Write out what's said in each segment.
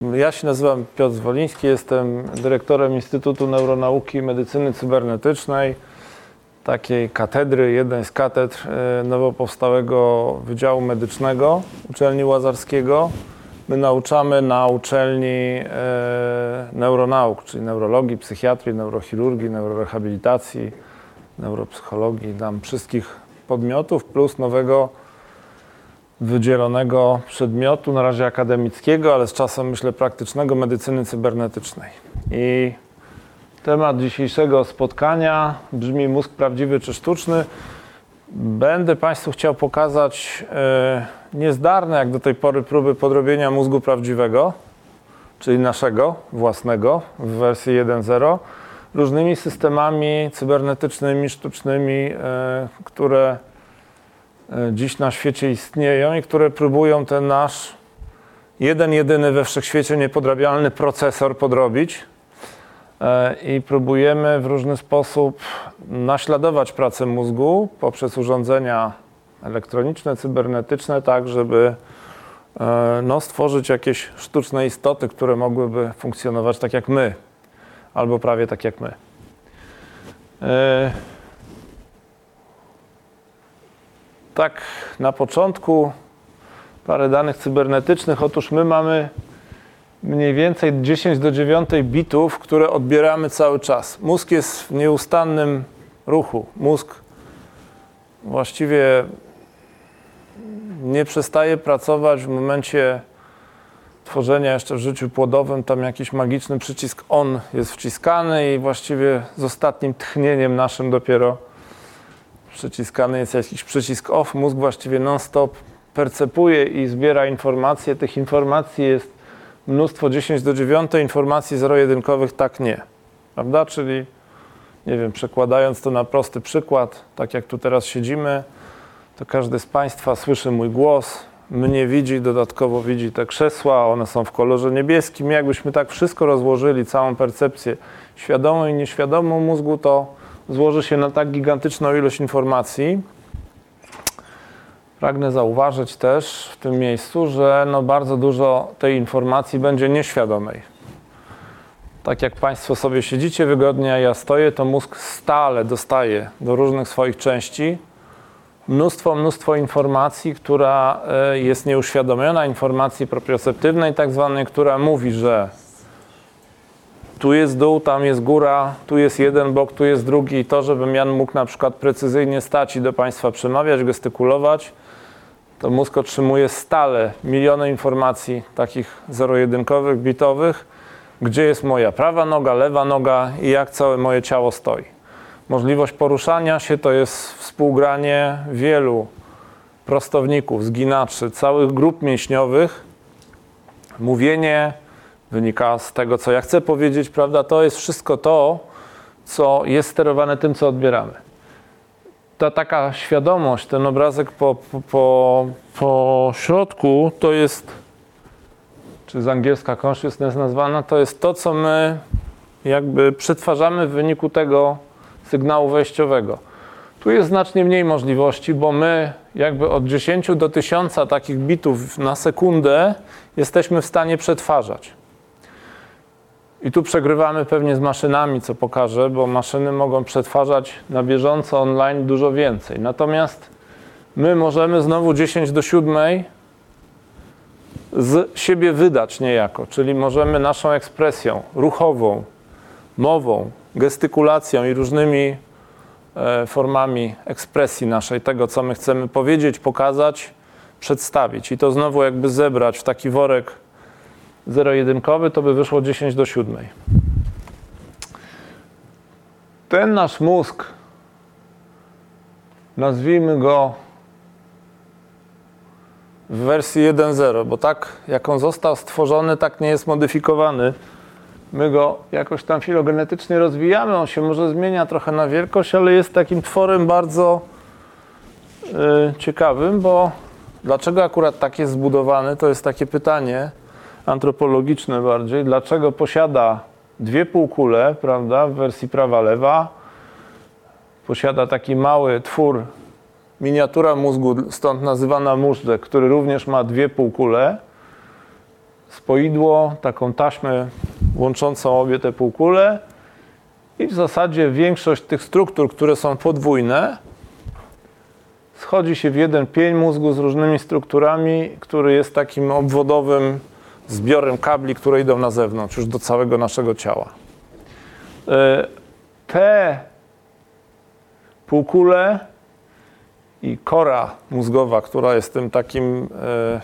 Ja się nazywam Piotr Zwoliński, jestem dyrektorem Instytutu Neuronauki Medycyny Cybernetycznej, takiej katedry, jednej z katedr e, nowo powstałego Wydziału Medycznego Uczelni Łazarskiego. My nauczamy na uczelni e, neuronauk, czyli neurologii, psychiatrii, neurochirurgii, neurorehabilitacji, neuropsychologii, tam wszystkich podmiotów, plus nowego wydzielonego przedmiotu, na razie akademickiego, ale z czasem myślę praktycznego medycyny cybernetycznej. I temat dzisiejszego spotkania brzmi mózg prawdziwy czy sztuczny. Będę Państwu chciał pokazać e, niezdarne jak do tej pory próby podrobienia mózgu prawdziwego, czyli naszego własnego w wersji 1.0, różnymi systemami cybernetycznymi, sztucznymi, e, które dziś na świecie istnieją i które próbują ten nasz jeden, jedyny we wszechświecie niepodrabialny procesor podrobić. E, I próbujemy w różny sposób naśladować pracę mózgu poprzez urządzenia elektroniczne, cybernetyczne, tak żeby e, no, stworzyć jakieś sztuczne istoty, które mogłyby funkcjonować tak jak my, albo prawie tak jak my. Tak na początku parę danych cybernetycznych. Otóż my mamy mniej więcej 10 do 9 bitów, które odbieramy cały czas. Mózg jest w nieustannym ruchu. Mózg właściwie nie przestaje pracować w momencie tworzenia jeszcze w życiu płodowym. Tam jakiś magiczny przycisk on jest wciskany i właściwie z ostatnim tchnieniem naszym dopiero przyciskany jest jakiś przycisk off, mózg właściwie non-stop percepuje i zbiera informacje. Tych informacji jest mnóstwo, 10 do 9 informacji zero-jedynkowych, tak nie. Prawda? Czyli, nie wiem, przekładając to na prosty przykład, tak jak tu teraz siedzimy, to każdy z Państwa słyszy mój głos, mnie widzi, dodatkowo widzi te krzesła, one są w kolorze niebieskim. Jakbyśmy tak wszystko rozłożyli, całą percepcję świadomą i nieświadomą mózgu, to złoży się na tak gigantyczną ilość informacji. Pragnę zauważyć też w tym miejscu, że no bardzo dużo tej informacji będzie nieświadomej. Tak jak Państwo sobie siedzicie wygodnie, a ja stoję, to mózg stale dostaje do różnych swoich części mnóstwo, mnóstwo informacji, która e, jest nieuświadomiona, informacji proprioceptywnej tak zwanej, która mówi, że tu jest dół, tam jest góra, tu jest jeden bok, tu jest drugi. I to, żebym Jan mógł na przykład precyzyjnie stać i do Państwa przemawiać, gestykulować, to mózg otrzymuje stale miliony informacji takich zero-jedynkowych, bitowych, gdzie jest moja prawa noga, lewa noga i jak całe moje ciało stoi. Możliwość poruszania się to jest współgranie wielu prostowników, zginaczy, całych grup mięśniowych, mówienie, wynika z tego, co ja chcę powiedzieć, prawda? To jest wszystko to, co jest sterowane tym, co odbieramy. Ta taka świadomość, ten obrazek po, po, po środku, to jest, czy z angielska consciousness nazwana, to jest to, co my jakby przetwarzamy w wyniku tego sygnału wejściowego. Tu jest znacznie mniej możliwości, bo my jakby od 10 do 1000 takich bitów na sekundę jesteśmy w stanie przetwarzać. I tu przegrywamy pewnie z maszynami, co pokażę, bo maszyny mogą przetwarzać na bieżąco online dużo więcej. Natomiast my możemy znowu 10 do 7 z siebie wydać niejako, czyli możemy naszą ekspresją ruchową, mową, gestykulacją i różnymi e, formami ekspresji naszej, tego co my chcemy powiedzieć, pokazać, przedstawić. I to znowu jakby zebrać w taki worek zero-jedynkowy, to by wyszło 10 do 7. Ten nasz mózg, nazwijmy go w wersji 1.0, bo tak jak on został stworzony, tak nie jest modyfikowany. My go jakoś tam filogenetycznie rozwijamy, on się może zmienia trochę na wielkość, ale jest takim tworem bardzo yy, ciekawym, bo dlaczego akurat tak jest zbudowany, to jest takie pytanie antropologiczne bardziej, dlaczego posiada dwie półkule, prawda, w wersji prawa-lewa, posiada taki mały twór, miniatura mózgu, stąd nazywana móżdżek, który również ma dwie półkule, spoidło, taką taśmę łączącą obie te półkule. I w zasadzie większość tych struktur, które są podwójne, schodzi się w jeden pień mózgu z różnymi strukturami, który jest takim obwodowym zbiorem kabli, które idą na zewnątrz, już do całego naszego ciała. E, te półkule i kora mózgowa, która jest tym takim e,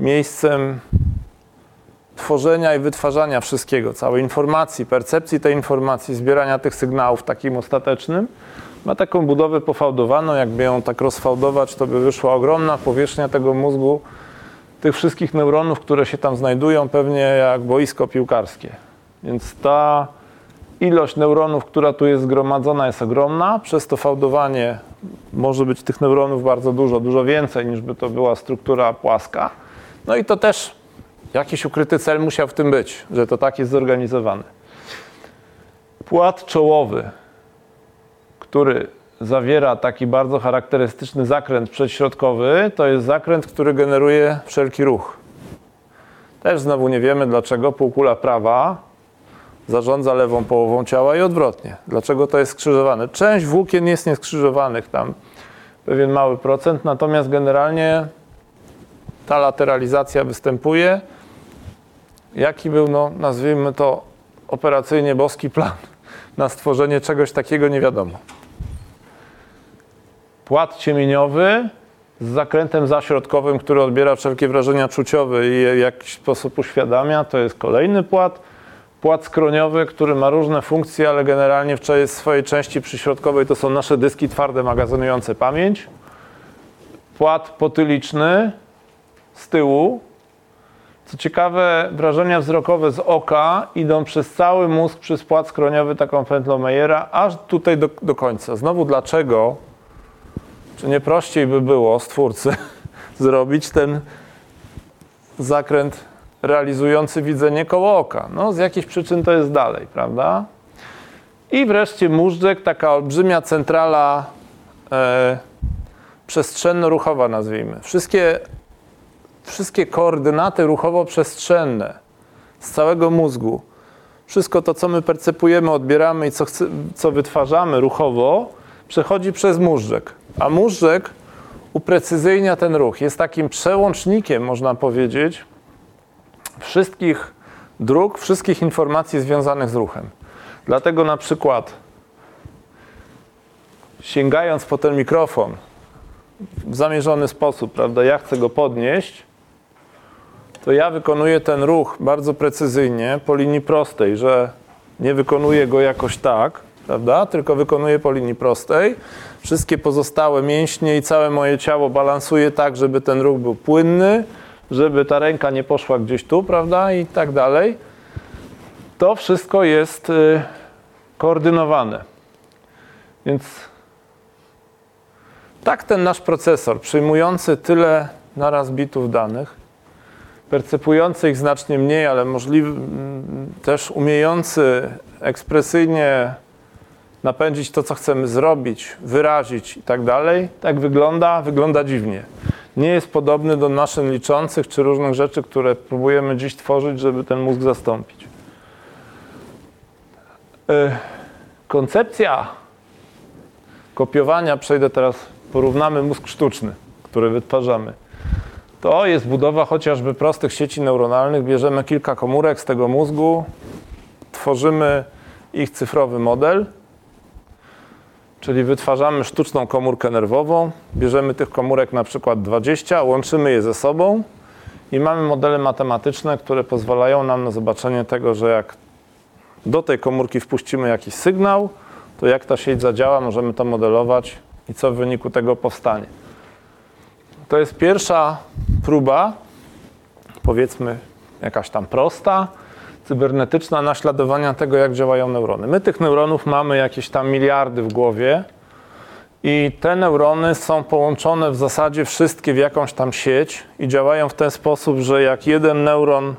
miejscem tworzenia i wytwarzania wszystkiego, całej informacji, percepcji tej informacji, zbierania tych sygnałów takim ostatecznym, ma taką budowę pofałdowaną. Jakby ją tak rozfałdować, to by wyszła ogromna powierzchnia tego mózgu, tych wszystkich neuronów, które się tam znajdują, pewnie jak boisko piłkarskie. Więc ta ilość neuronów, która tu jest zgromadzona, jest ogromna. Przez to fałdowanie może być tych neuronów bardzo dużo, dużo więcej niż by to była struktura płaska. No i to też jakiś ukryty cel musiał w tym być, że to tak jest zorganizowane. Płat czołowy, który zawiera taki bardzo charakterystyczny zakręt przedśrodkowy, to jest zakręt, który generuje wszelki ruch. Też znowu nie wiemy dlaczego półkula prawa zarządza lewą połową ciała i odwrotnie. Dlaczego to jest skrzyżowane? Część włókien jest nieskrzyżowanych tam, pewien mały procent, natomiast generalnie ta lateralizacja występuje. Jaki był, no, nazwijmy to operacyjnie boski plan na stworzenie czegoś takiego, nie wiadomo. Płat ciemieniowy z zakrętem zaśrodkowym, który odbiera wszelkie wrażenia czuciowe i w jakiś sposób uświadamia, to jest kolejny płat. Płat skroniowy, który ma różne funkcje, ale generalnie w swojej części przyśrodkowej to są nasze dyski twarde magazynujące pamięć. Płat potyliczny z tyłu. Co ciekawe, wrażenia wzrokowe z oka idą przez cały mózg, przez płat skroniowy, taką pętlą Meyera, aż tutaj do, do końca. Znowu dlaczego? Czy nie prościej by było stwórcy zrobić ten zakręt realizujący widzenie koło oka? No, z jakichś przyczyn to jest dalej, prawda? I wreszcie móżdżek, taka olbrzymia centrala e, przestrzenno-ruchowa, nazwijmy. Wszystkie, wszystkie koordynaty ruchowo-przestrzenne z całego mózgu, wszystko to, co my percepujemy, odbieramy i co, chce, co wytwarzamy ruchowo, przechodzi przez móżdżek. A móżdżek uprecyzyjnia ten ruch. Jest takim przełącznikiem, można powiedzieć, wszystkich dróg, wszystkich informacji związanych z ruchem. Dlatego na przykład sięgając po ten mikrofon w zamierzony sposób, prawda, ja chcę go podnieść, to ja wykonuję ten ruch bardzo precyzyjnie po linii prostej, że nie wykonuję go jakoś tak, prawda, tylko wykonuję po linii prostej. Wszystkie pozostałe mięśnie i całe moje ciało balansuje tak, żeby ten ruch był płynny, żeby ta ręka nie poszła gdzieś tu, prawda, i tak dalej. To wszystko jest y, koordynowane. Więc tak ten nasz procesor, przyjmujący tyle naraz bitów danych, percepujący ich znacznie mniej, ale możliwy, też umiejący ekspresyjnie napędzić to, co chcemy zrobić, wyrazić i tak dalej, tak wygląda, wygląda dziwnie. Nie jest podobny do maszyn liczących czy różnych rzeczy, które próbujemy dziś tworzyć, żeby ten mózg zastąpić. E, koncepcja kopiowania, przejdę teraz, porównamy mózg sztuczny, który wytwarzamy. To jest budowa chociażby prostych sieci neuronalnych. Bierzemy kilka komórek z tego mózgu, tworzymy ich cyfrowy model Czyli wytwarzamy sztuczną komórkę nerwową, bierzemy tych komórek na przykład 20, łączymy je ze sobą i mamy modele matematyczne, które pozwalają nam na zobaczenie tego, że jak do tej komórki wpuścimy jakiś sygnał, to jak ta sieć zadziała, możemy to modelować i co w wyniku tego powstanie. To jest pierwsza próba, powiedzmy jakaś tam prosta, cybernetyczna naśladowania tego, jak działają neurony. My tych neuronów mamy jakieś tam miliardy w głowie i te neurony są połączone w zasadzie wszystkie w jakąś tam sieć i działają w ten sposób, że jak jeden neuron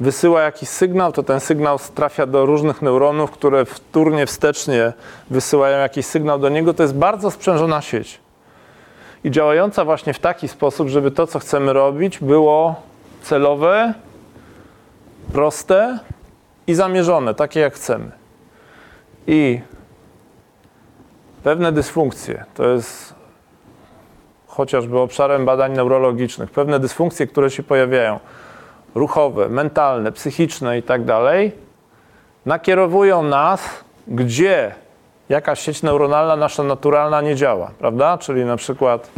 wysyła jakiś sygnał, to ten sygnał trafia do różnych neuronów, które wtórnie, wstecznie wysyłają jakiś sygnał do niego. To jest bardzo sprzężona sieć. I działająca właśnie w taki sposób, żeby to, co chcemy robić, było celowe proste i zamierzone, takie jak chcemy. I pewne dysfunkcje, to jest chociażby obszarem badań neurologicznych, pewne dysfunkcje, które się pojawiają, ruchowe, mentalne, psychiczne i tak dalej, nakierowują nas, gdzie jakaś sieć neuronalna nasza naturalna nie działa, prawda? Czyli na przykład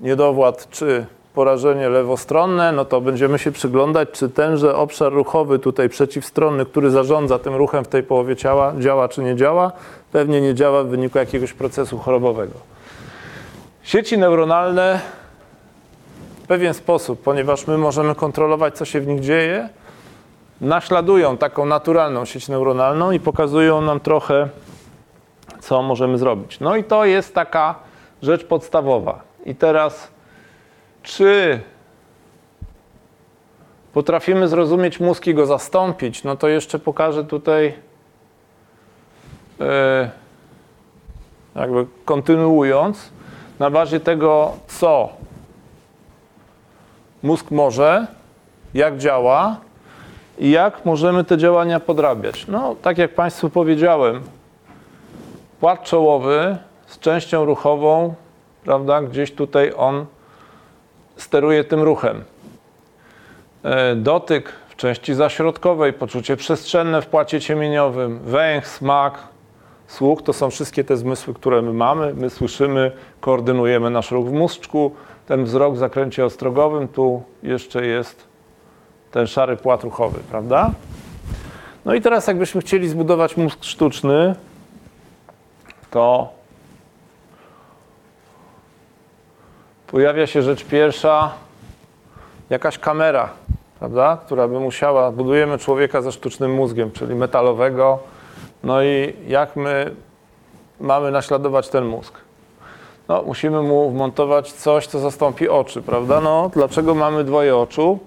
niedowład czy porażenie lewostronne, no to będziemy się przyglądać, czy tenże obszar ruchowy tutaj przeciwstronny, który zarządza tym ruchem w tej połowie ciała, działa czy nie działa. Pewnie nie działa w wyniku jakiegoś procesu chorobowego. Sieci neuronalne w pewien sposób, ponieważ my możemy kontrolować, co się w nich dzieje, naśladują taką naturalną sieć neuronalną i pokazują nam trochę, co możemy zrobić. No i to jest taka rzecz podstawowa. I teraz, czy potrafimy zrozumieć mózg i go zastąpić, no to jeszcze pokażę tutaj, yy, jakby kontynuując, na bazie tego, co mózg może, jak działa i jak możemy te działania podrabiać. No, tak jak Państwu powiedziałem, płat czołowy z częścią ruchową, prawda, gdzieś tutaj on steruje tym ruchem. E, dotyk w części zaśrodkowej, poczucie przestrzenne w płacie ciemieniowym, węch, smak, słuch to są wszystkie te zmysły, które my mamy. My słyszymy, koordynujemy nasz ruch w mózgu. Ten wzrok w zakręcie ostrogowym, tu jeszcze jest ten szary płat ruchowy, prawda? No i teraz jakbyśmy chcieli zbudować mózg sztuczny, to pojawia się rzecz pierwsza, jakaś kamera, prawda, która by musiała, budujemy człowieka ze sztucznym mózgiem, czyli metalowego, no i jak my mamy naśladować ten mózg? No, musimy mu wmontować coś, co zastąpi oczy, prawda? No, dlaczego mamy dwoje oczu,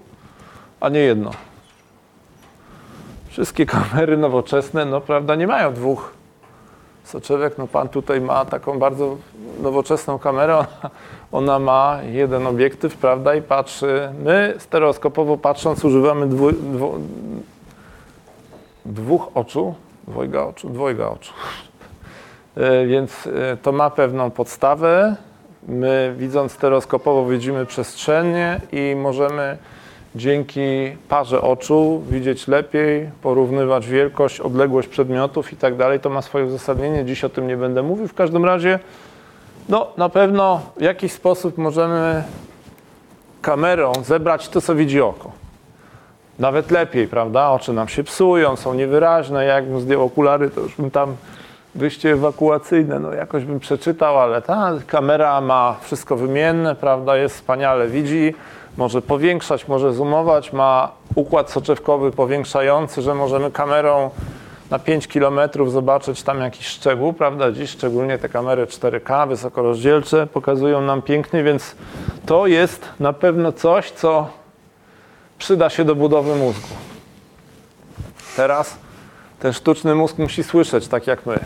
a nie jedno? Wszystkie kamery nowoczesne, no prawda, nie mają dwóch soczewek. No pan tutaj ma taką bardzo nowoczesną kamerę, ona, ma jeden obiektyw, prawda, i patrzy. My stereoskopowo patrząc używamy dwu, dwu, dwóch oczu, dwojga oczu, dwojga oczu. E, Więc e, to ma pewną podstawę. My widząc stereoskopowo widzimy przestrzennie i możemy dzięki parze oczu widzieć lepiej, porównywać wielkość, odległość przedmiotów i tak dalej. To ma swoje uzasadnienie. Dziś o tym nie będę mówił. W każdym razie, no na pewno w jakiś sposób możemy kamerą zebrać to, co widzi oko. Nawet lepiej, prawda? Oczy nam się psują, są niewyraźne. Jakbym zdjął okulary, to już bym tam wyjście ewakuacyjne, no jakoś bym przeczytał, ale ta kamera ma wszystko wymienne, prawda? Jest wspaniale, widzi, może powiększać, może zoomować, ma układ soczewkowy powiększający, że możemy kamerą na 5 km zobaczyć tam jakiś szczegół, prawda? Dziś szczególnie te kamery 4K, wysokorozdzielcze, pokazują nam pięknie, więc to jest na pewno coś, co przyda się do budowy mózgu. Teraz ten sztuczny mózg musi słyszeć tak jak my.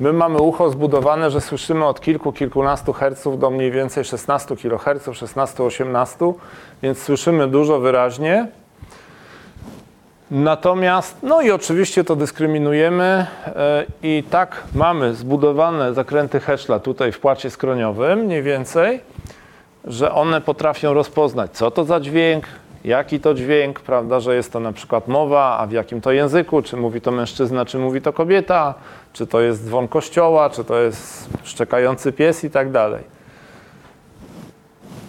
My mamy ucho zbudowane, że słyszymy od kilku, kilkunastu herców do mniej więcej 16 kHz, 16-18, więc słyszymy dużo wyraźnie. Natomiast, no i oczywiście to dyskryminujemy e, i tak mamy zbudowane zakręty Heschla tutaj w płacie skroniowym mniej więcej, że one potrafią rozpoznać, co to za dźwięk, jaki to dźwięk, prawda, że jest to na przykład mowa, a w jakim to języku, czy mówi to mężczyzna, czy mówi to kobieta, czy to jest dzwon kościoła, czy to jest szczekający pies i tak dalej.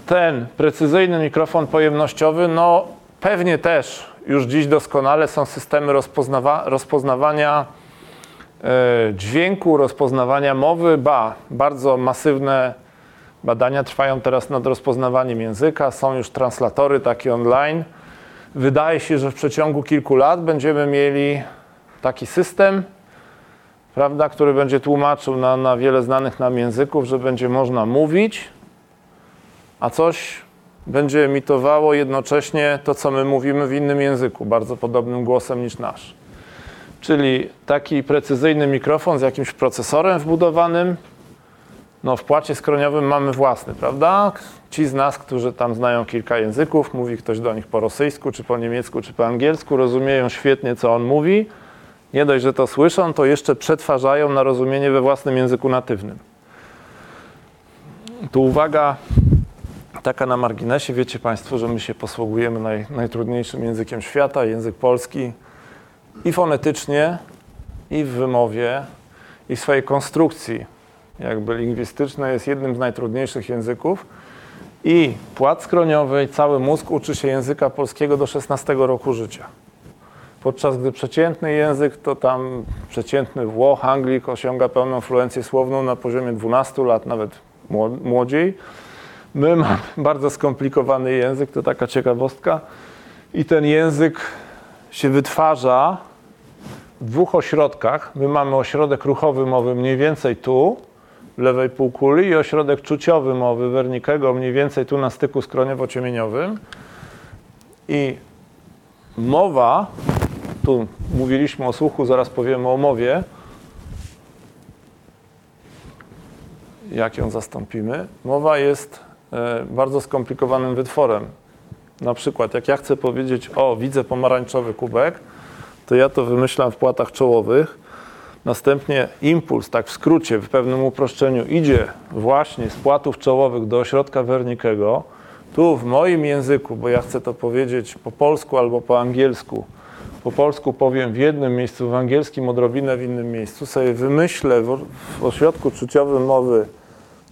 Ten precyzyjny mikrofon pojemnościowy, no pewnie też już dziś doskonale są systemy rozpoznawa rozpoznawania e, dźwięku, rozpoznawania mowy, ba, bardzo masywne Badania trwają teraz nad rozpoznawaniem języka, są już translatory takie online. Wydaje się, że w przeciągu kilku lat będziemy mieli taki system, prawda, który będzie tłumaczył na, na wiele znanych nam języków, że będzie można mówić, a coś będzie emitowało jednocześnie to, co my mówimy w innym języku, bardzo podobnym głosem niż nasz. Czyli taki precyzyjny mikrofon z jakimś procesorem wbudowanym, No, w płacie skroniowym mamy własny, prawda? Ci z nas, którzy tam znają kilka języków, mówi ktoś do nich po rosyjsku, czy po niemiecku, czy po angielsku, rozumieją świetnie, co on mówi. Nie dość, że to słyszą, to jeszcze przetwarzają na rozumienie we własnym języku natywnym. Tu uwaga taka na marginesie. Wiecie Państwo, że my się posługujemy naj, najtrudniejszym językiem świata, język polski i fonetycznie, i w wymowie, i w swojej konstrukcji jakby lingwistycznej jest jednym z najtrudniejszych języków. I płat skroniowy cały mózg uczy się języka polskiego do 16 roku życia. Podczas gdy przeciętny język to tam przeciętny Włoch, Anglik osiąga pełną fluencję słowną na poziomie 12 lat, nawet młodziej. My mamy bardzo skomplikowany język, to taka ciekawostka. I ten język się wytwarza w dwóch ośrodkach. My mamy ośrodek ruchowy mowy mniej więcej tu, lewej półkuli i ośrodek czuciowy mowy Wernickiego mniej więcej tu na styku skroniowo-ciemieniowym. I mowa, tu mówiliśmy o słuchu, zaraz powiemy o mowie, jak ją zastąpimy. Mowa jest e, bardzo skomplikowanym wytworem. Na przykład, jak ja chcę powiedzieć, o, widzę pomarańczowy kubek, to ja to wymyślam w płatach czołowych. Następnie impuls, tak w skrócie, w pewnym uproszczeniu, idzie właśnie z płatów czołowych do ośrodka Wernickiego. Tu w moim języku, bo ja chcę to powiedzieć po polsku albo po angielsku, po polsku powiem w jednym miejscu, w angielskim odrobinę w innym miejscu, sobie wymyślę w ośrodku czuciowym mowy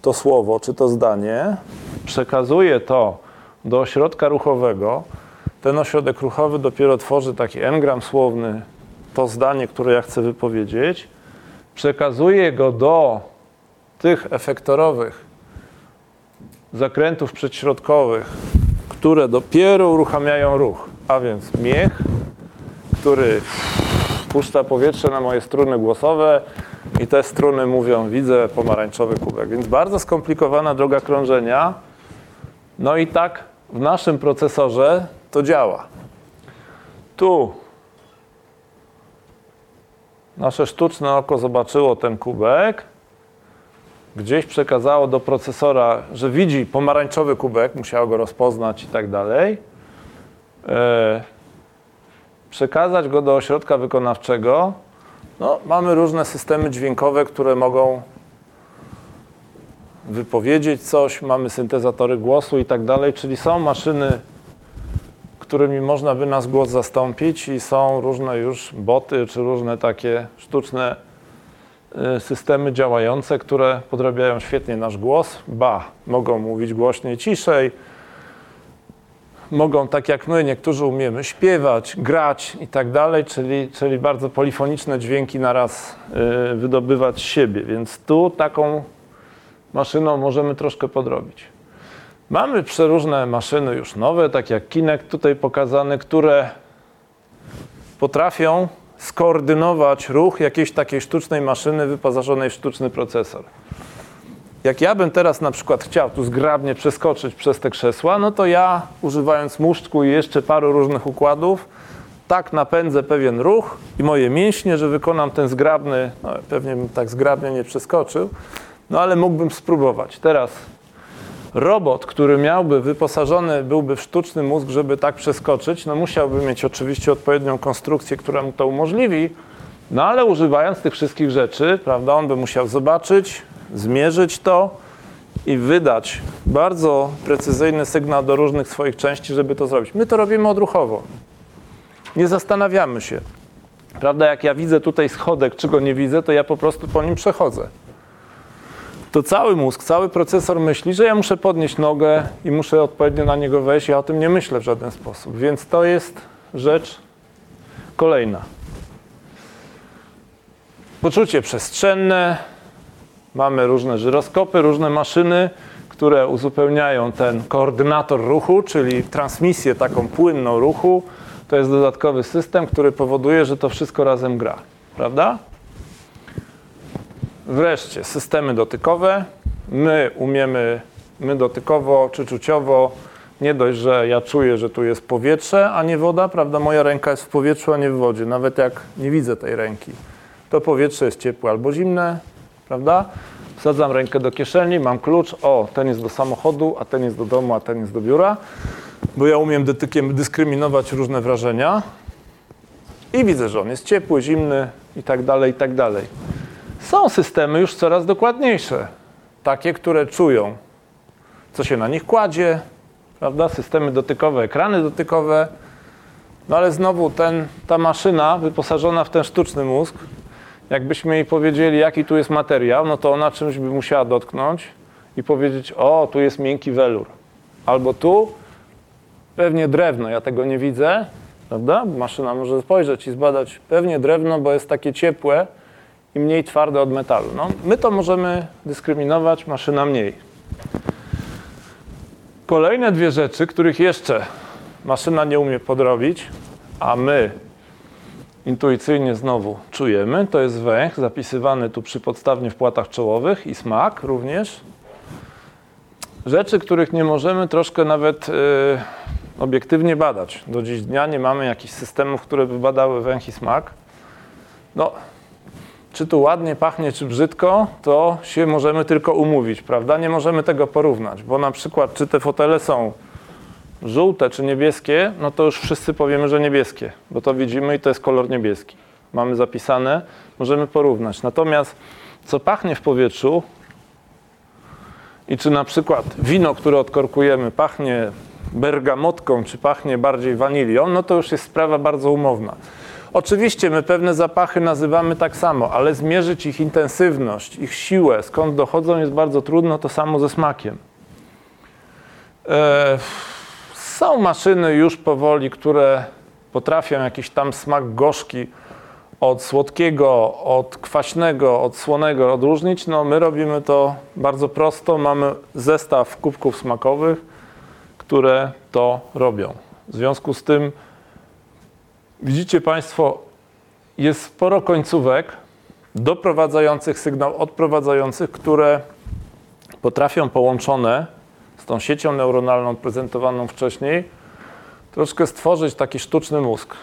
to słowo czy to zdanie, przekazuję to do ośrodka ruchowego. Ten ośrodek ruchowy dopiero tworzy taki engram słowny, to zdanie, które ja chcę wypowiedzieć, przekazuję go do tych efektorowych zakrętów przedśrodkowych, które dopiero uruchamiają ruch, a więc miech, który puszcza powietrze na moje struny głosowe i te struny mówią, widzę pomarańczowy kubek. Więc bardzo skomplikowana droga krążenia. No i tak w naszym procesorze to działa. Tu nasze sztuczne oko zobaczyło ten kubek, gdzieś przekazało do procesora, że widzi pomarańczowy kubek, musiało go rozpoznać i tak dalej. E, przekazać go do ośrodka wykonawczego, no, mamy różne systemy dźwiękowe, które mogą wypowiedzieć coś, mamy syntezatory głosu i tak dalej, czyli są maszyny, którymi można by nas głos zastąpić i są różne już boty czy różne takie sztuczne y, systemy działające, które podrabiają świetnie nasz głos. Ba, mogą mówić głośniej, ciszej, mogą, tak jak my, niektórzy umiemy śpiewać, grać i tak dalej, czyli, czyli bardzo polifoniczne dźwięki naraz y, wydobywać z siebie. Więc tu taką maszyną możemy troszkę podrobić. Mamy przeróżne maszyny już nowe, tak jak Kinect tutaj pokazane, które potrafią skoordynować ruch jakiejś takiej sztucznej maszyny wyposażonej w sztuczny procesor. Jak ja bym teraz na przykład chciał tu zgrabnie przeskoczyć przez te krzesła, no to ja używając muszczku i jeszcze paru różnych układów, tak napędzę pewien ruch i moje mięśnie, że wykonam ten zgrabny, no pewnie bym tak zgrabnie nie przeskoczył, no ale mógłbym spróbować. Teraz robot, który miałby wyposażony, byłby w sztuczny mózg, żeby tak przeskoczyć, no musiałby mieć oczywiście odpowiednią konstrukcję, która mu to umożliwi, no ale używając tych wszystkich rzeczy, prawda, on by musiał zobaczyć, zmierzyć to i wydać bardzo precyzyjny sygnał do różnych swoich części, żeby to zrobić. My to robimy odruchowo. Nie zastanawiamy się. Prawda, jak ja widzę tutaj schodek, czy go nie widzę, to ja po prostu po nim przechodzę. To cały mózg, cały procesor myśli, że ja muszę podnieść nogę i muszę odpowiednio na niego wejść. Ja o tym nie myślę w żaden sposób. Więc to jest rzecz kolejna. Poczucie przestrzenne, Mamy różne żyroskopy, różne maszyny, które uzupełniają ten koordynator ruchu, czyli transmisję taką płynną ruchu. To jest dodatkowy system, który powoduje, że to wszystko razem gra. Prawda? Wreszcie systemy dotykowe. My umiemy, my dotykowo czy czuciowo, nie dość, że ja czuję, że tu jest powietrze, a nie woda, prawda? Moja ręka jest w powietrzu, a nie w wodzie. Nawet jak nie widzę tej ręki, to powietrze jest ciepłe albo zimne, prawda? Wsadzam rękę do kieszeni, mam klucz, o, ten jest do samochodu, a ten jest do domu, a ten jest do biura, bo ja umiem dotykiem dyskryminować różne wrażenia i widzę, że on jest ciepły, zimny i tak dalej, i tak dalej. Są systemy już coraz dokładniejsze, takie, które czują, co się na nich kładzie, prawda? Systemy dotykowe, ekrany dotykowe. No ale znowu ten, ta maszyna wyposażona w ten sztuczny mózg, jakbyśmy jej powiedzieli, jaki tu jest materiał, no to ona czymś by musiała dotknąć i powiedzieć, o, tu jest miękki welur. Albo tu pewnie drewno, ja tego nie widzę, prawda? Maszyna może spojrzeć i zbadać pewnie drewno, bo jest takie ciepłe i mniej twarde od metalu. No, my to możemy dyskryminować, maszyna mniej. Kolejne dwie rzeczy, których jeszcze maszyna nie umie podrobić, a my intuicyjnie znowu czujemy, to jest węch zapisywany tu przypodstawnie w płatach czołowych i smak również. Rzeczy, których nie możemy troszkę nawet yy, obiektywnie badać. Do dziś dnia nie mamy jakichś systemów, które by badały węch i smak. No, czy tu ładnie pachnie, czy brzydko, to się możemy tylko umówić, prawda? Nie możemy tego porównać, bo na przykład, czy te fotele są żółte czy niebieskie, no to już wszyscy powiemy, że niebieskie, bo to widzimy i to jest kolor niebieski. Mamy zapisane, możemy porównać. Natomiast co pachnie w powietrzu i czy na przykład wino, które odkorkujemy, pachnie bergamotką, czy pachnie bardziej wanilią, no to już jest sprawa bardzo umowna. Oczywiście my pewne zapachy nazywamy tak samo, ale zmierzyć ich intensywność, ich siłę, skąd dochodzą jest bardzo trudno, to samo ze smakiem. E, są maszyny już powoli, które potrafią jakiś tam smak gorzki od słodkiego, od kwaśnego, od słonego odróżnić. No my robimy to bardzo prosto. Mamy zestaw kubków smakowych, które to robią. W związku z tym Widzicie Państwo, jest sporo końcówek doprowadzających sygnał, odprowadzających, które potrafią połączone z tą siecią neuronalną prezentowaną wcześniej, troszkę stworzyć taki sztuczny mózg.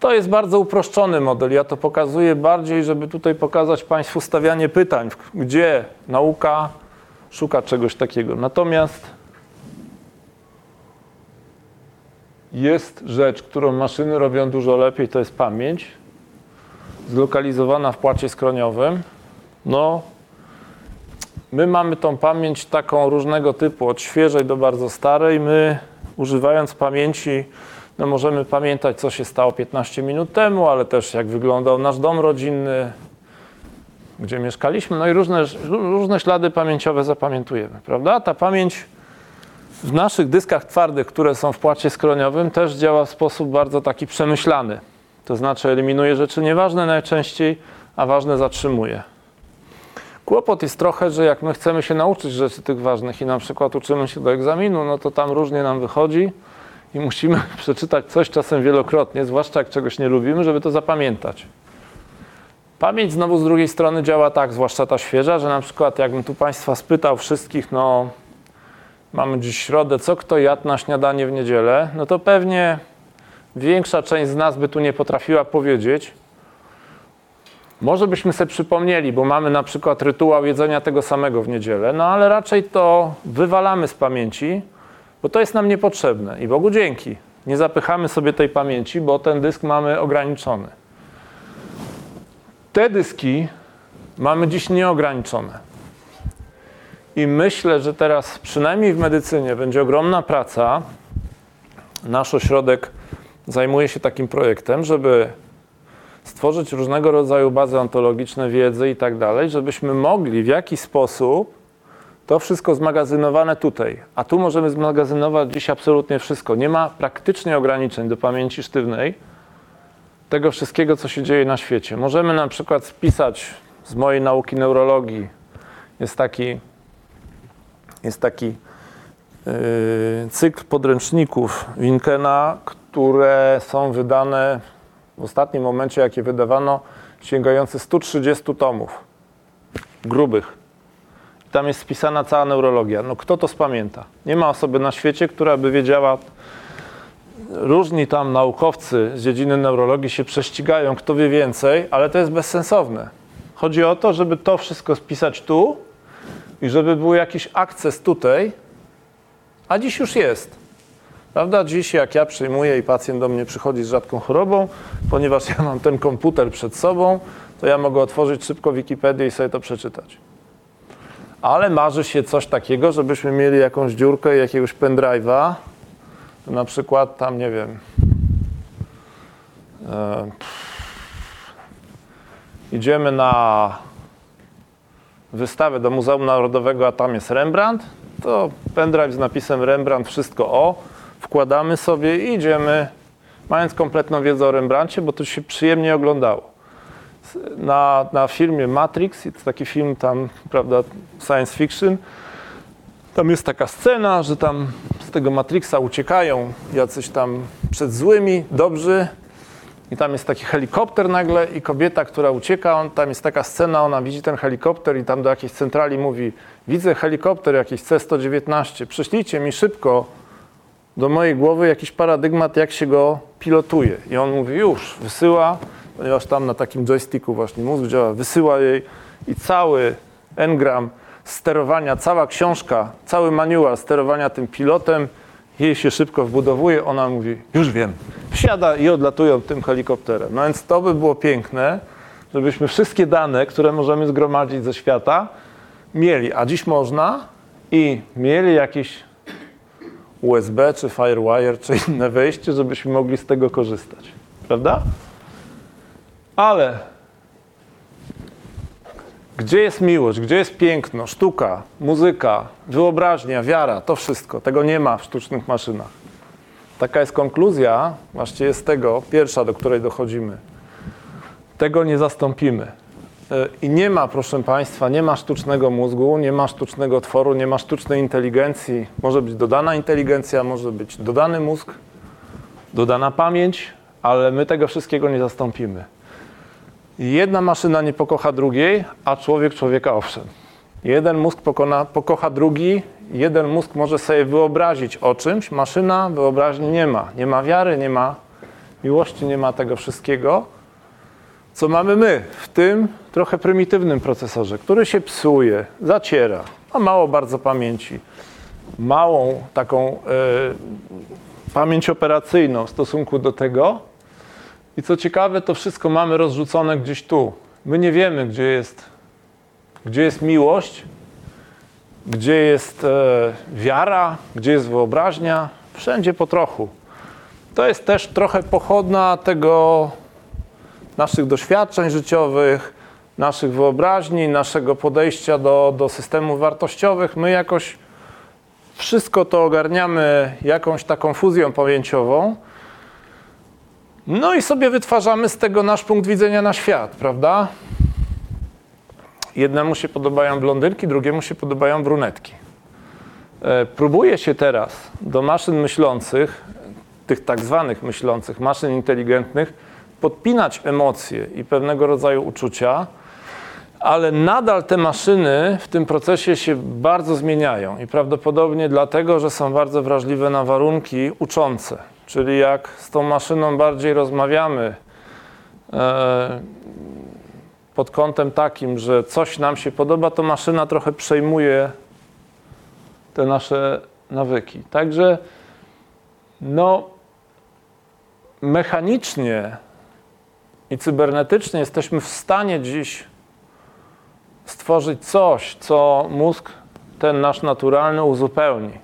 To jest bardzo uproszczony model. Ja to pokazuję bardziej, żeby tutaj pokazać Państwu stawianie pytań, gdzie nauka szuka czegoś takiego. Natomiast jest rzecz, którą maszyny robią dużo lepiej, to jest pamięć zlokalizowana w płacie skroniowym. No, my mamy tą pamięć taką różnego typu, od świeżej do bardzo starej. My używając pamięci, no możemy pamiętać, co się stało 15 minut temu, ale też jak wyglądał nasz dom rodzinny, gdzie mieszkaliśmy, no i różne, różne ślady pamięciowe zapamiętujemy, prawda? Ta pamięć w naszych dyskach twardych, które są w płacie skroniowym, też działa w sposób bardzo taki przemyślany. To znaczy eliminuje rzeczy nieważne najczęściej, a ważne zatrzymuje. Kłopot jest trochę, że jak my chcemy się nauczyć rzeczy tych ważnych i na przykład uczymy się do egzaminu, no to tam różnie nam wychodzi i musimy przeczytać coś czasem wielokrotnie, zwłaszcza jak czegoś nie lubimy, żeby to zapamiętać. Pamięć znowu z drugiej strony działa tak, zwłaszcza ta świeża, że na przykład jakbym tu Państwa spytał wszystkich, no mamy dziś środę, co kto jadł na śniadanie w niedzielę, no to pewnie większa część z nas by tu nie potrafiła powiedzieć. Może byśmy sobie przypomnieli, bo mamy na przykład rytuał jedzenia tego samego w niedzielę, no ale raczej to wywalamy z pamięci, bo to jest nam niepotrzebne. I Bogu dzięki. Nie zapychamy sobie tej pamięci, bo ten dysk mamy ograniczony. Te dyski mamy dziś nieograniczone. I myślę, że teraz przynajmniej w medycynie będzie ogromna praca. Nasz ośrodek zajmuje się takim projektem, żeby stworzyć różnego rodzaju bazy ontologiczne, wiedzy i tak dalej, żebyśmy mogli w jakiś sposób to wszystko zmagazynowane tutaj. A tu możemy zmagazynować dziś absolutnie wszystko. Nie ma praktycznie ograniczeń do pamięci sztywnej tego wszystkiego, co się dzieje na świecie. Możemy na przykład spisać z mojej nauki neurologii. Jest taki jest taki yy, cykl podręczników Winkena, które są wydane w ostatnim momencie, jakie wydawano, sięgające 130 tomów grubych. Tam jest spisana cała neurologia. No kto to spamięta? Nie ma osoby na świecie, która by wiedziała. Różni tam naukowcy z dziedziny neurologii się prześcigają, kto wie więcej, ale to jest bezsensowne. Chodzi o to, żeby to wszystko spisać tu i żeby był jakiś akces tutaj, a dziś już jest. Prawda? Dziś jak ja przyjmuję i pacjent do mnie przychodzi z rzadką chorobą, ponieważ ja mam ten komputer przed sobą, to ja mogę otworzyć szybko Wikipedię i sobie to przeczytać. Ale marzy się coś takiego, żebyśmy mieli jakąś dziurkę jakiegoś pendrive'a, na przykład tam, nie wiem, e, idziemy na wystawę do Muzeum Narodowego, a tam jest Rembrandt, to pendrive z napisem Rembrandt, wszystko o, wkładamy sobie i idziemy, mając kompletną wiedzę o Rembrandcie, bo to się przyjemnie oglądało. Na, na filmie Matrix, to taki film tam, prawda, science fiction, tam jest taka scena, że tam z tego Matrixa uciekają jacyś tam przed złymi, dobrzy, i tam jest taki helikopter nagle i kobieta, która ucieka, on, tam jest taka scena, ona widzi ten helikopter i tam do jakiejś centrali mówi widzę helikopter jakiś C-119, przyślijcie mi szybko do mojej głowy jakiś paradygmat, jak się go pilotuje. I on mówi już, wysyła, ponieważ tam na takim joysticku właśnie mózg działa, wysyła jej i cały engram sterowania, cała książka, cały manual sterowania tym pilotem jej się szybko wbudowuje, ona mówi, już wiem, wsiada i odlatują tym helikopterem. No więc to by było piękne, żebyśmy wszystkie dane, które możemy zgromadzić ze świata, mieli, a dziś można i mieli jakieś USB, czy Firewire, czy inne wejście, żebyśmy mogli z tego korzystać. Prawda? Ale gdzie jest miłość, gdzie jest piękno, sztuka, muzyka, wyobraźnia, wiara, to wszystko. Tego nie ma w sztucznych maszynach. Taka jest konkluzja, właściwie z tego, pierwsza, do której dochodzimy. Tego nie zastąpimy. E, I nie ma, proszę Państwa, nie ma sztucznego mózgu, nie ma sztucznego tworu, nie ma sztucznej inteligencji. Może być dodana inteligencja, może być dodany mózg, dodana pamięć, ale my tego wszystkiego nie zastąpimy. Jedna maszyna nie pokocha drugiej, a człowiek człowieka owszem. Jeden mózg pokona, pokocha drugi, jeden mózg może sobie wyobrazić o czymś, maszyna wyobraźni nie ma. Nie ma wiary, nie ma miłości, nie ma tego wszystkiego, co mamy my w tym trochę prymitywnym procesorze, który się psuje, zaciera, ma mało bardzo pamięci, małą taką y, pamięć operacyjną w stosunku do tego, i co ciekawe, to wszystko mamy rozrzucone gdzieś tu. My nie wiemy, gdzie jest, gdzie jest miłość, gdzie jest e, wiara, gdzie jest wyobraźnia. Wszędzie po trochu. To jest też trochę pochodna tego naszych doświadczeń życiowych, naszych wyobraźni, naszego podejścia do, do systemów wartościowych. My jakoś wszystko to ogarniamy jakąś taką fuzją pamięciową no i sobie wytwarzamy z tego nasz punkt widzenia na świat, prawda? Jednemu się podobają blondynki, drugiemu się podobają brunetki. E, próbuje się teraz do maszyn myślących, tych tak zwanych myślących, maszyn inteligentnych, podpinać emocje i pewnego rodzaju uczucia, ale nadal te maszyny w tym procesie się bardzo zmieniają i prawdopodobnie dlatego, że są bardzo wrażliwe na warunki uczące. Czyli jak z tą maszyną bardziej rozmawiamy e, pod kątem takim, że coś nam się podoba, to maszyna trochę przejmuje te nasze nawyki. Także no, mechanicznie i cybernetycznie jesteśmy w stanie dziś stworzyć coś, co mózg ten nasz naturalny uzupełni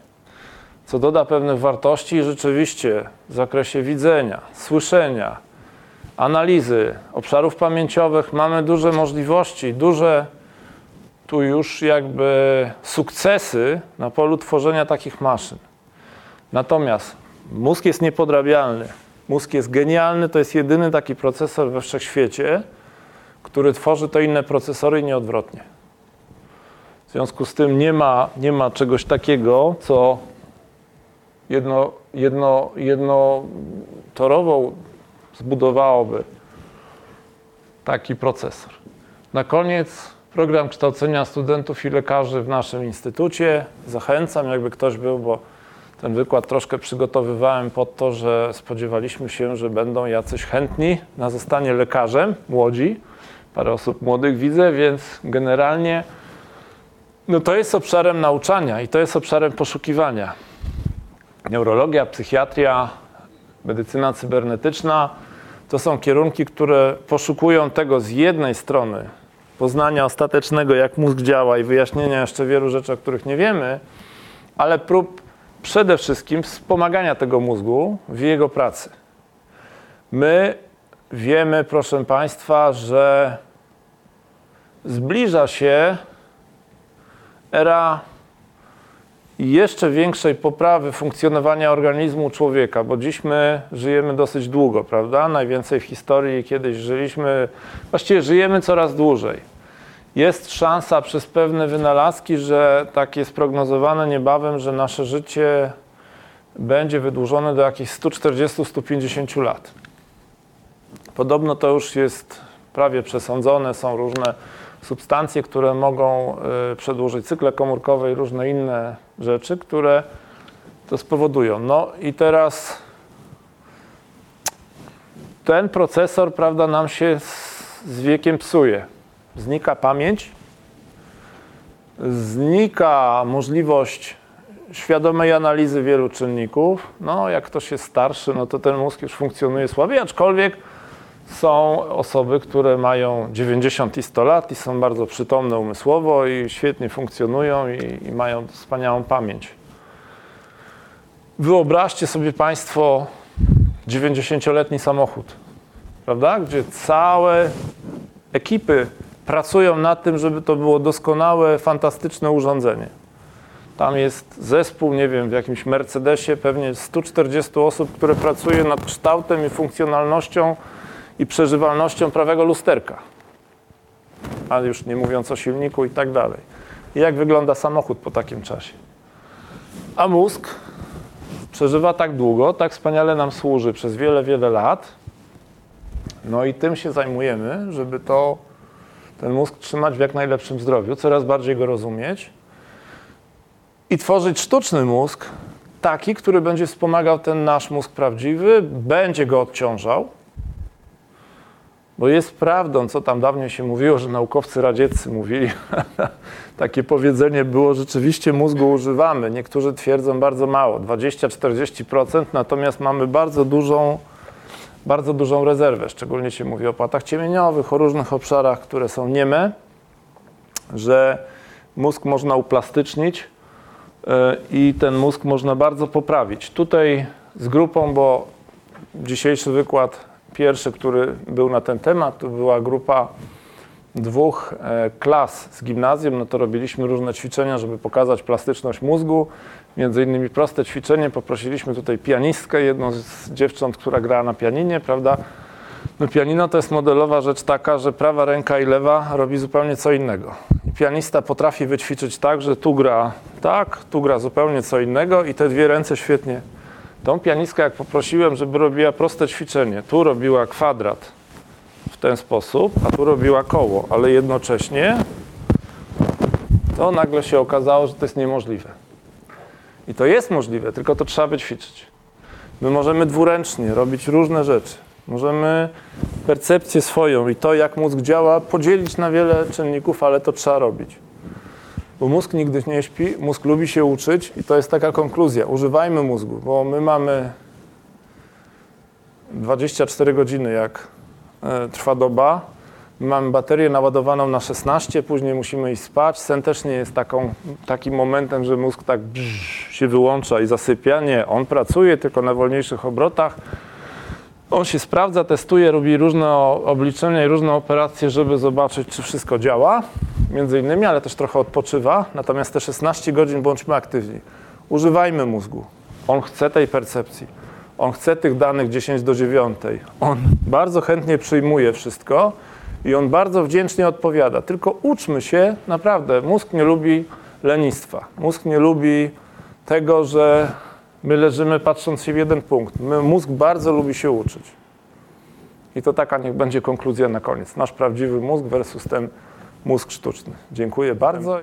co doda pewnych wartości i rzeczywiście w zakresie widzenia, słyszenia, analizy obszarów pamięciowych mamy duże możliwości, duże tu już jakby sukcesy na polu tworzenia takich maszyn. Natomiast mózg jest niepodrabialny. Mózg jest genialny, to jest jedyny taki procesor we wszechświecie, który tworzy te inne procesory i nieodwrotnie. W związku z tym nie ma, nie ma czegoś takiego, co jedno, jedno, jednotorową zbudowałoby taki procesor. Na koniec program kształcenia studentów i lekarzy w naszym instytucie. Zachęcam, jakby ktoś był, bo ten wykład troszkę przygotowywałem pod to, że spodziewaliśmy się, że będą jacyś chętni na zostanie lekarzem, młodzi. Parę osób młodych widzę, więc generalnie no to jest obszarem nauczania i to jest obszarem poszukiwania. Neurologia, psychiatria, medycyna cybernetyczna to są kierunki, które poszukują tego z jednej strony poznania ostatecznego, jak mózg działa i wyjaśnienia jeszcze wielu rzeczy, o których nie wiemy, ale prób przede wszystkim wspomagania tego mózgu w jego pracy. My wiemy, proszę Państwa, że zbliża się era jeszcze większej poprawy funkcjonowania organizmu człowieka, bo dziś my żyjemy dosyć długo, prawda? Najwięcej w historii kiedyś żyliśmy, właściwie żyjemy coraz dłużej. Jest szansa przez pewne wynalazki, że tak jest prognozowane niebawem, że nasze życie będzie wydłużone do jakichś 140-150 lat. Podobno to już jest prawie przesądzone, są różne substancje, które mogą y, przedłużyć cykle komórkowe i różne inne rzeczy, które to spowodują. No i teraz ten procesor, prawda, nam się z, wiekiem psuje. Znika pamięć, znika możliwość świadomej analizy wielu czynników. No, jak ktoś jest starszy, no to ten mózg już funkcjonuje słabiej, aczkolwiek są osoby, które mają 90 i 100 lat i są bardzo przytomne umysłowo i świetnie funkcjonują i, i mają wspaniałą pamięć. Wyobraźcie sobie Państwo 90-letni samochód, prawda? Gdzie całe ekipy pracują nad tym, żeby to było doskonałe, fantastyczne urządzenie. Tam jest zespół, nie wiem, w jakimś Mercedesie, pewnie 140 osób, które pracuje nad kształtem i funkcjonalnością i przeżywalnością prawego lusterka. Ale już nie mówiąc o silniku i tak dalej. Jak wygląda samochód po takim czasie. A mózg przeżywa tak długo, tak wspaniale nam służy przez wiele, wiele lat. No i tym się zajmujemy, żeby to, ten mózg trzymać w jak najlepszym zdrowiu, coraz bardziej go rozumieć i tworzyć sztuczny mózg, taki, który będzie wspomagał ten nasz mózg prawdziwy, będzie go odciążał, bo jest prawdą, co tam dawniej się mówiło, że naukowcy radzieccy mówili. Takie powiedzenie było, rzeczywiście mózgu używamy. Niektórzy twierdzą bardzo mało, 20-40%, natomiast mamy bardzo dużą, bardzo dużą rezerwę. Szczególnie się mówi o płatach ciemieniowych, o różnych obszarach, które są nieme, że mózg można uplastycznić e, i ten mózg można bardzo poprawić. Tutaj z grupą, bo dzisiejszy wykład pierwszy, który był na ten temat, to była grupa dwóch e, klas z gimnazjum, no to robiliśmy różne ćwiczenia, żeby pokazać plastyczność mózgu. Między innymi proste ćwiczenie, poprosiliśmy tutaj pianistkę, jedną z dziewcząt, która grała na pianinie, prawda? No pianino to jest modelowa rzecz taka, że prawa ręka i lewa robi zupełnie co innego. Pianista potrafi wyćwiczyć tak, że tu gra tak, tu gra zupełnie co innego i te dwie ręce świetnie Tą pianistkę, jak poprosiłem, żeby robiła proste ćwiczenie, tu robiła kwadrat w ten sposób, a tu robiła koło, ale jednocześnie to nagle się okazało, że to jest niemożliwe. I to jest możliwe, tylko to trzeba wyćwiczyć. My możemy dwuręcznie robić różne rzeczy. Możemy percepcję swoją i to, jak mózg działa, podzielić na wiele czynników, ale to trzeba robić. Bo mózg nigdy nie śpi, mózg lubi się uczyć i to jest taka konkluzja. Używajmy mózgu, bo my mamy 24 godziny, jak e, trwa doba. My mamy baterię naładowaną na 16, później musimy iść spać. Sen też nie jest taką, takim momentem, że mózg tak się wyłącza i zasypia. Nie, on pracuje tylko na wolniejszych obrotach. On się sprawdza, testuje, robi różne obliczenia i różne operacje, żeby zobaczyć, czy wszystko działa między innymi, ale też trochę odpoczywa. Natomiast te 16 godzin bądźmy aktywni. Używajmy mózgu. On chce tej percepcji. On chce tych danych 10 do 9. On bardzo chętnie przyjmuje wszystko i on bardzo wdzięcznie odpowiada. Tylko uczmy się, naprawdę, mózg nie lubi lenistwa. Mózg nie lubi tego, że my leżymy patrząc się w jeden punkt. My, mózg bardzo lubi się uczyć. I to taka niech będzie konkluzja na koniec. Nasz prawdziwy mózg versus ten mózg sztuczny. Dziękuję bardzo.